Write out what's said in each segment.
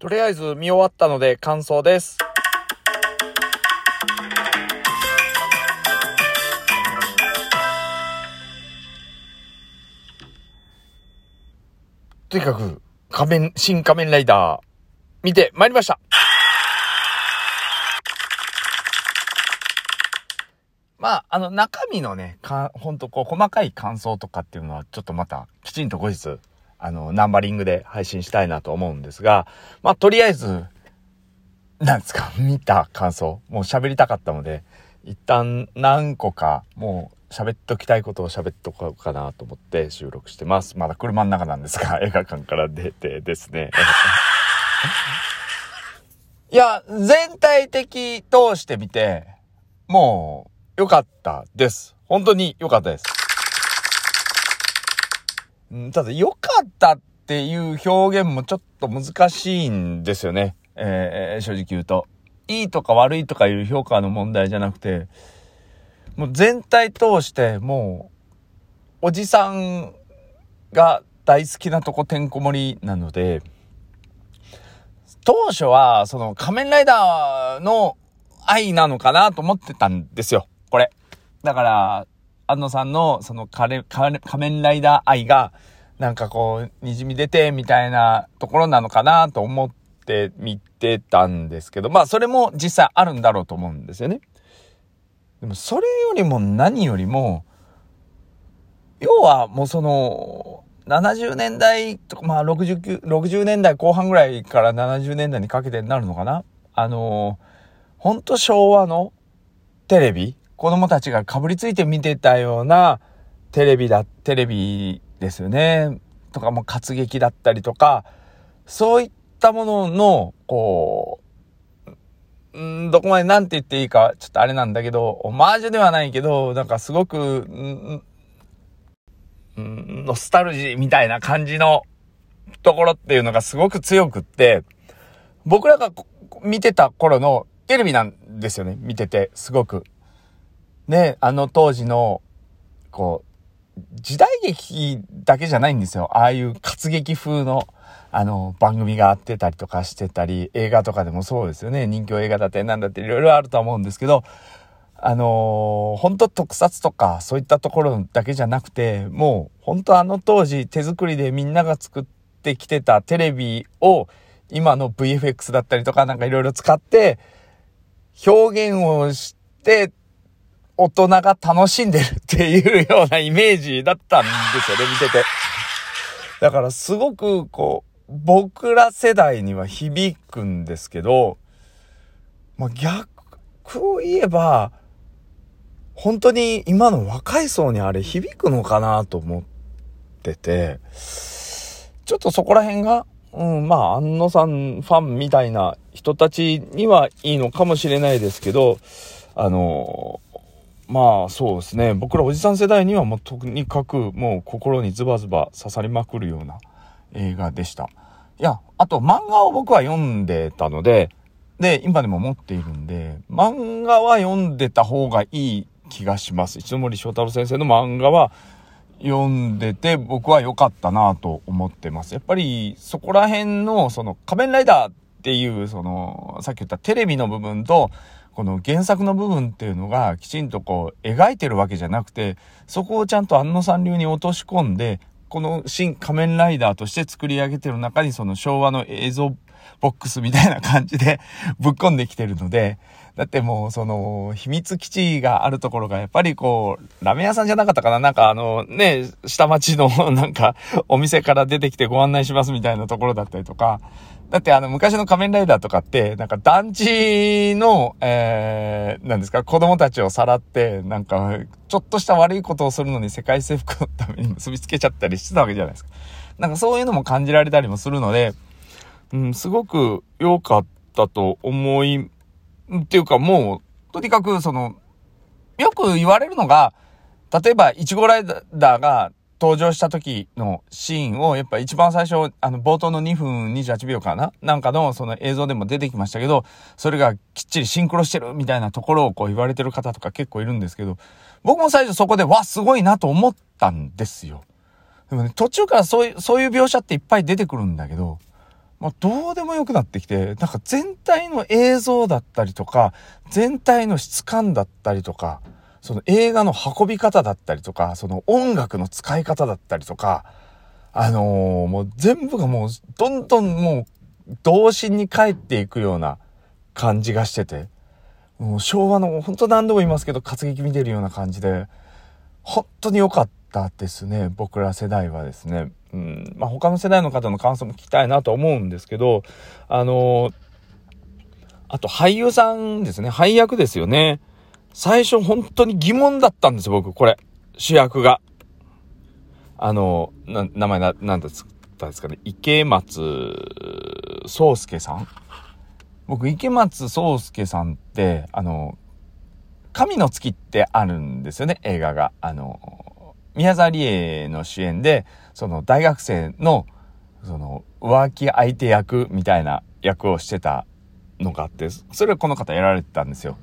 とりあえず見終わったので感想です。とにかく、仮面、新仮面ライダー、見てまいりました。まあ、あの、中身のね、か、ほんとこう、細かい感想とかっていうのは、ちょっとまた、きちんと後日、あの、ナンバリングで配信したいなと思うんですが、まあ、とりあえず、なんですか、見た感想、もう喋りたかったので、一旦何個か、もう喋っときたいことを喋っとこうかなと思って収録してます。まだ車の中なんですが、映画館から出てですね。いや、全体的通してみて、もう、良かったです。本当に良かったです。ただ、良かったっていう表現もちょっと難しいんですよね。えー正直言うと。いいとか悪いとかいう評価の問題じゃなくて、もう全体通してもう、おじさんが大好きなとこてんこ盛りなので、当初はその仮面ライダーの愛なのかなと思ってたんですよ、これ。だから、安野さんのその仮仮面ライダー愛が、なんかこう、滲み出てみたいなところなのかなと思って見てたんですけど、まあそれも実際あるんだろうと思うんですよね。でもそれよりも何よりも、要はもうその、70年代とか、まあ69、60年代後半ぐらいから70年代にかけてになるのかなあの、ほんと昭和のテレビ子供たちがかぶりついて見てたようなテレビだ、テレビですよね。とかも活劇だったりとか、そういったものの、こう、ん、どこまでなんて言っていいか、ちょっとあれなんだけど、オマージュではないけど、なんかすごく、ん、ノスタルジーみたいな感じのところっていうのがすごく強くって、僕らが見てた頃のテレビなんですよね、見てて、すごく。ね、あの当時の、こう、時代劇だけじゃないんですよ。ああいう活劇風の、あの、番組があってたりとかしてたり、映画とかでもそうですよね。人気映画だってなんだっていろいろあるとは思うんですけど、あのー、本当特撮とかそういったところだけじゃなくて、もう本当あの当時手作りでみんなが作ってきてたテレビを今の VFX だったりとかなんかいろいろ使って表現をして大人が楽しんでるっていうようなイメージだったんですよね、見てて。だからすごくこう、僕ら世代には響くんですけど、まあ、逆を言えば、本当に今の若い層にあれ響くのかなと思ってて、ちょっとそこら辺が、うん、まあ、安野さんファンみたいな人たちにはいいのかもしれないですけど、あの、まあそうですね。僕らおじさん世代にはもうとにかくもう心にズバズバ刺さりまくるような映画でした。いや、あと漫画を僕は読んでたので、で、今でも持っているんで、漫画は読んでた方がいい気がします。一森章太郎先生の漫画は読んでて僕は良かったなと思ってます。やっぱりそこら辺のその仮面ライダーっていうそのさっき言ったテレビの部分とこの原作の部分っていうのがきちんとこう描いてるわけじゃなくてそこをちゃんと安野さん流に落とし込んでこの新仮面ライダーとして作り上げてる中にその昭和の映像ボックスみたいな感じで ぶっ込んできてるので、だってもうその秘密基地があるところがやっぱりこう、ラーメン屋さんじゃなかったかな。なんかあのね、下町の なんかお店から出てきてご案内しますみたいなところだったりとか、だってあの昔の仮面ライダーとかって、なんか団地の、えー、なんですか、子供たちをさらって、なんか、ちょっとした悪いことをするのに世界征服のために結びつけちゃったりしてたわけじゃないですか。なんかそういうのも感じられたりもするので、うん、すごく良かったと思い、っていうかもう、とにかくその、よく言われるのが、例えば、イチゴライダーが登場した時のシーンを、やっぱ一番最初、あの、冒頭の2分28秒かな？なんかのその映像でも出てきましたけど、それがきっちりシンクロしてるみたいなところをこう言われてる方とか結構いるんですけど、僕も最初そこで、わ、すごいなと思ったんですよ。でもね、途中からそういう、そういう描写っていっぱい出てくるんだけど、まあ、どうでもよくなってきて、なんか全体の映像だったりとか、全体の質感だったりとか、その映画の運び方だったりとか、その音楽の使い方だったりとか、あのー、もう全部がもう、どんどんもう、童心に帰っていくような感じがしてて、もう昭和の、本当何度も言いますけど、活劇見てるような感じで、本当に良かったですね、僕ら世代はですね。うん、まあ、他の世代の方の感想も聞きたいなと思うんですけど、あのー、あと俳優さんですね、配役ですよね。最初本当に疑問だったんですよ、僕、これ。主役が。あの、な、名前な、なんだったんですかね。池松壮介さん僕、池松壮介さんって、あの、神の月ってあるんですよね、映画が。あの、宮沢りえの主演で、その大学生の、その、浮気相手役みたいな役をしてたのがあって、それはこの方やられてたんですよ。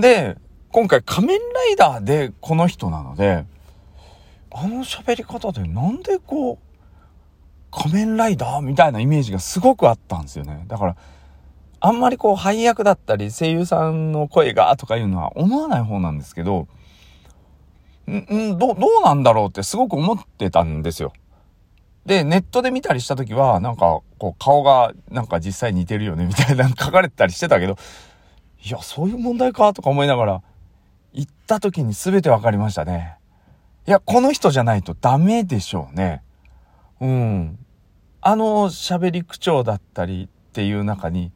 で、今回仮面ライダーでこの人なので、あの喋り方でなんでこう、仮面ライダーみたいなイメージがすごくあったんですよね。だから、あんまりこう配役だったり声優さんの声がとかいうのは思わない方なんですけど、ん、ど、どうなんだろうってすごく思ってたんですよ。で、ネットで見たりした時は、なんか、こう、顔が、なんか実際似てるよね、みたいな書かれてたりしてたけど、いや、そういう問題か、とか思いながら、行った時に全て分かりましたね。いや、この人じゃないとダメでしょうね。うん。あの喋り口調だったりっていう中に、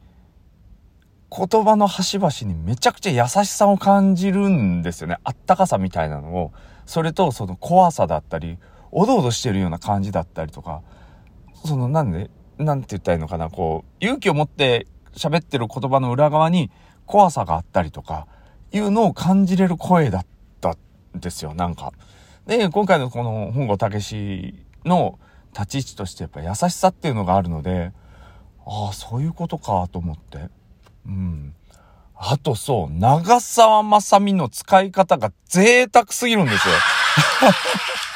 言葉の端々にめちゃくちゃ優しさを感じるんですよね。あったかさみたいなのを。それとその怖さだったり、おどおどしてるような感じだったりとか、そのなんで、なんて言ったらいいのかな、こう、勇気を持って喋ってる言葉の裏側に怖さがあったりとか、いうのを感じれる声だったんですよ、なんか。で、今回のこの本郷武史の立ち位置としてやっぱ優しさっていうのがあるので、ああ、そういうことかと思って。うん。あとそう、長澤まさみの使い方が贅沢すぎるんですよ。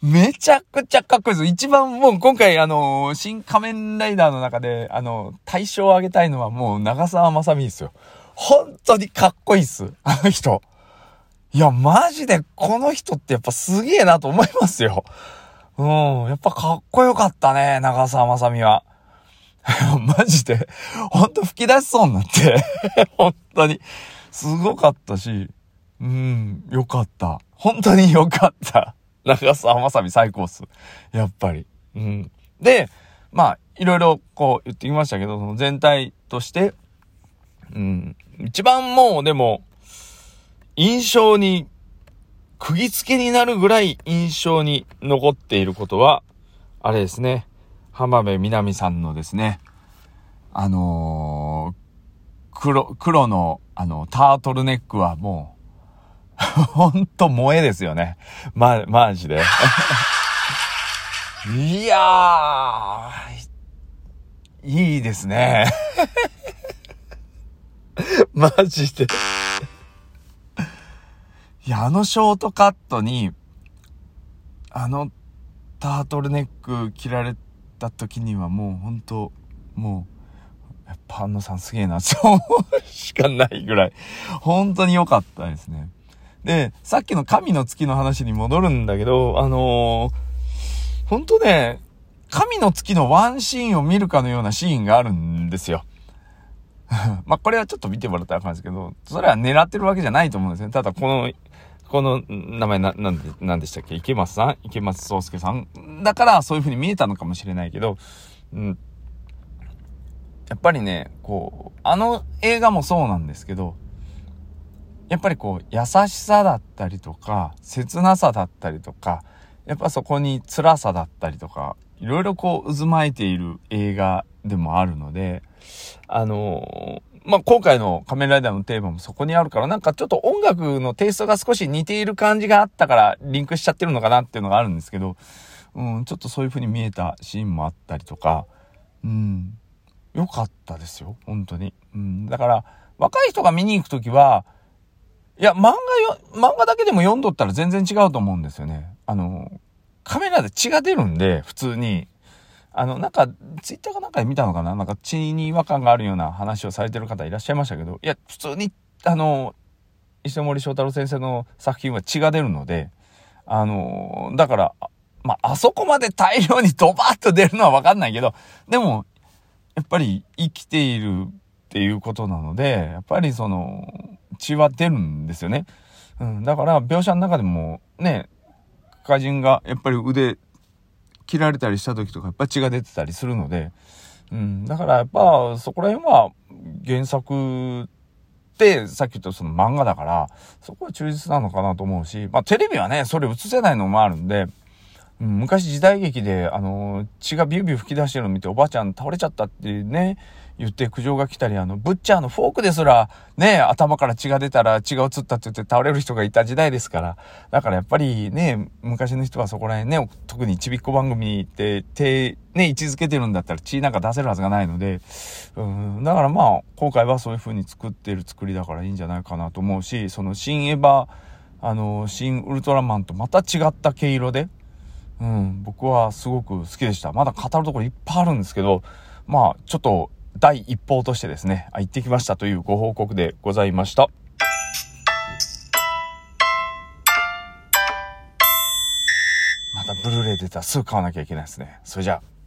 めちゃくちゃかっこいいです。一番もう今回あの、新仮面ライダーの中で、あの、対象を挙げたいのはもう長澤まさみですよ。本当にかっこいいっす。あの人。いや、マジでこの人ってやっぱすげえなと思いますよ。うん。やっぱかっこよかったね、長澤まさみは。マジで、ほんと吹き出しそうになって 本当に、すごかったし、うん、よかった。本当によかった。長澤まさみ最高っす。やっぱり。うん。で、まあ、いろいろこう言ってきましたけど、その全体として、うん、一番もうでも、印象に、釘付けになるぐらい印象に残っていることは、あれですね。浜辺美波さんのですね、あのー、黒、黒の、あの、タートルネックはもう、ほんと萌えですよね。ま、マジで。いやー、いいですね。マジで。いや、あのショートカットに、あのタートルネック着られた時にはもう本当もう、やっぱ安野さんすげえな、そう思うしかないぐらい、本当に良かったですね。で、さっきの神の月の話に戻るんだけど、あのー、本当ね、神の月のワンシーンを見るかのようなシーンがあるんですよ。まあ、これはちょっと見てもらったらわかるんですけど、それは狙ってるわけじゃないと思うんですね。ただ、このこの名前な、なんで、なんでしたっけ？池松さん？池松壮介さん？だからそういう風に見えたのかもしれないけど、うん。やっぱりね、こう、あの映画もそうなんですけど、やっぱりこう、優しさだったりとか、切なさだったりとか、やっぱそこに辛さだったりとか、いろいろこう渦巻いている映画でもあるので、あのまあ、今回の仮面ライダーのテーマもそこにあるから、なんかちょっと音楽のテイストが少し似ている感じがあったから、リンクしちゃってるのかなっていうのがあるんですけど、うん、ちょっとそういう風に見えたシーンもあったりとか、うん、良かったですよ、本当に。うん、だから、若い人が見に行くときは、いや、漫画よ、漫画だけでも読んどったら全然違うと思うんですよね。あの、カメラで血が出るんで、普通に。あの、なんか、ツイッターかなんかで見たのかな？なんか血に違和感があるような話をされてる方いらっしゃいましたけど、いや、普通に、あの、石森章太郎先生の作品は血が出るので、あの、だから、まあ、あそこまで大量にドバーッと出るのはわかんないけど、でも、やっぱり生きているっていうことなので、やっぱりその、血は出るんですよね。うん、だから描写の中でもね、歌人がやっぱり腕切られたりした時とかやっぱ血が出てたりするので、うん、だからやっぱそこら辺は原作ってさっき言ったその漫画だからそこは忠実なのかなと思うし、まあテレビはね、それ映せないのもあるんで、うん、昔時代劇であの血がビュービュー吹き出してるの見ておばあちゃん倒れちゃったってね、言って苦情が来たり、あの、ブッチャーのフォークですら、ね、頭から血が出たら血が移ったって言って倒れる人がいた時代ですから。だからやっぱりね、昔の人はそこら辺ね、特にちびっこ番組って手、ね、位置づけてるんだったら血なんか出せるはずがないので、うん、だからまあ、今回はそういう風に作ってる作りだからいいんじゃないかなと思うし、その新エヴァ、あの、新ウルトラマンとまた違った毛色で、うん、僕はすごく好きでした。まだ語るところいっぱいあるんですけど、まあ、ちょっと第一報としてですね、行ってきましたというご報告でございました。またブルーレイ出たらすぐ買わなきゃいけないですね。それじゃあ。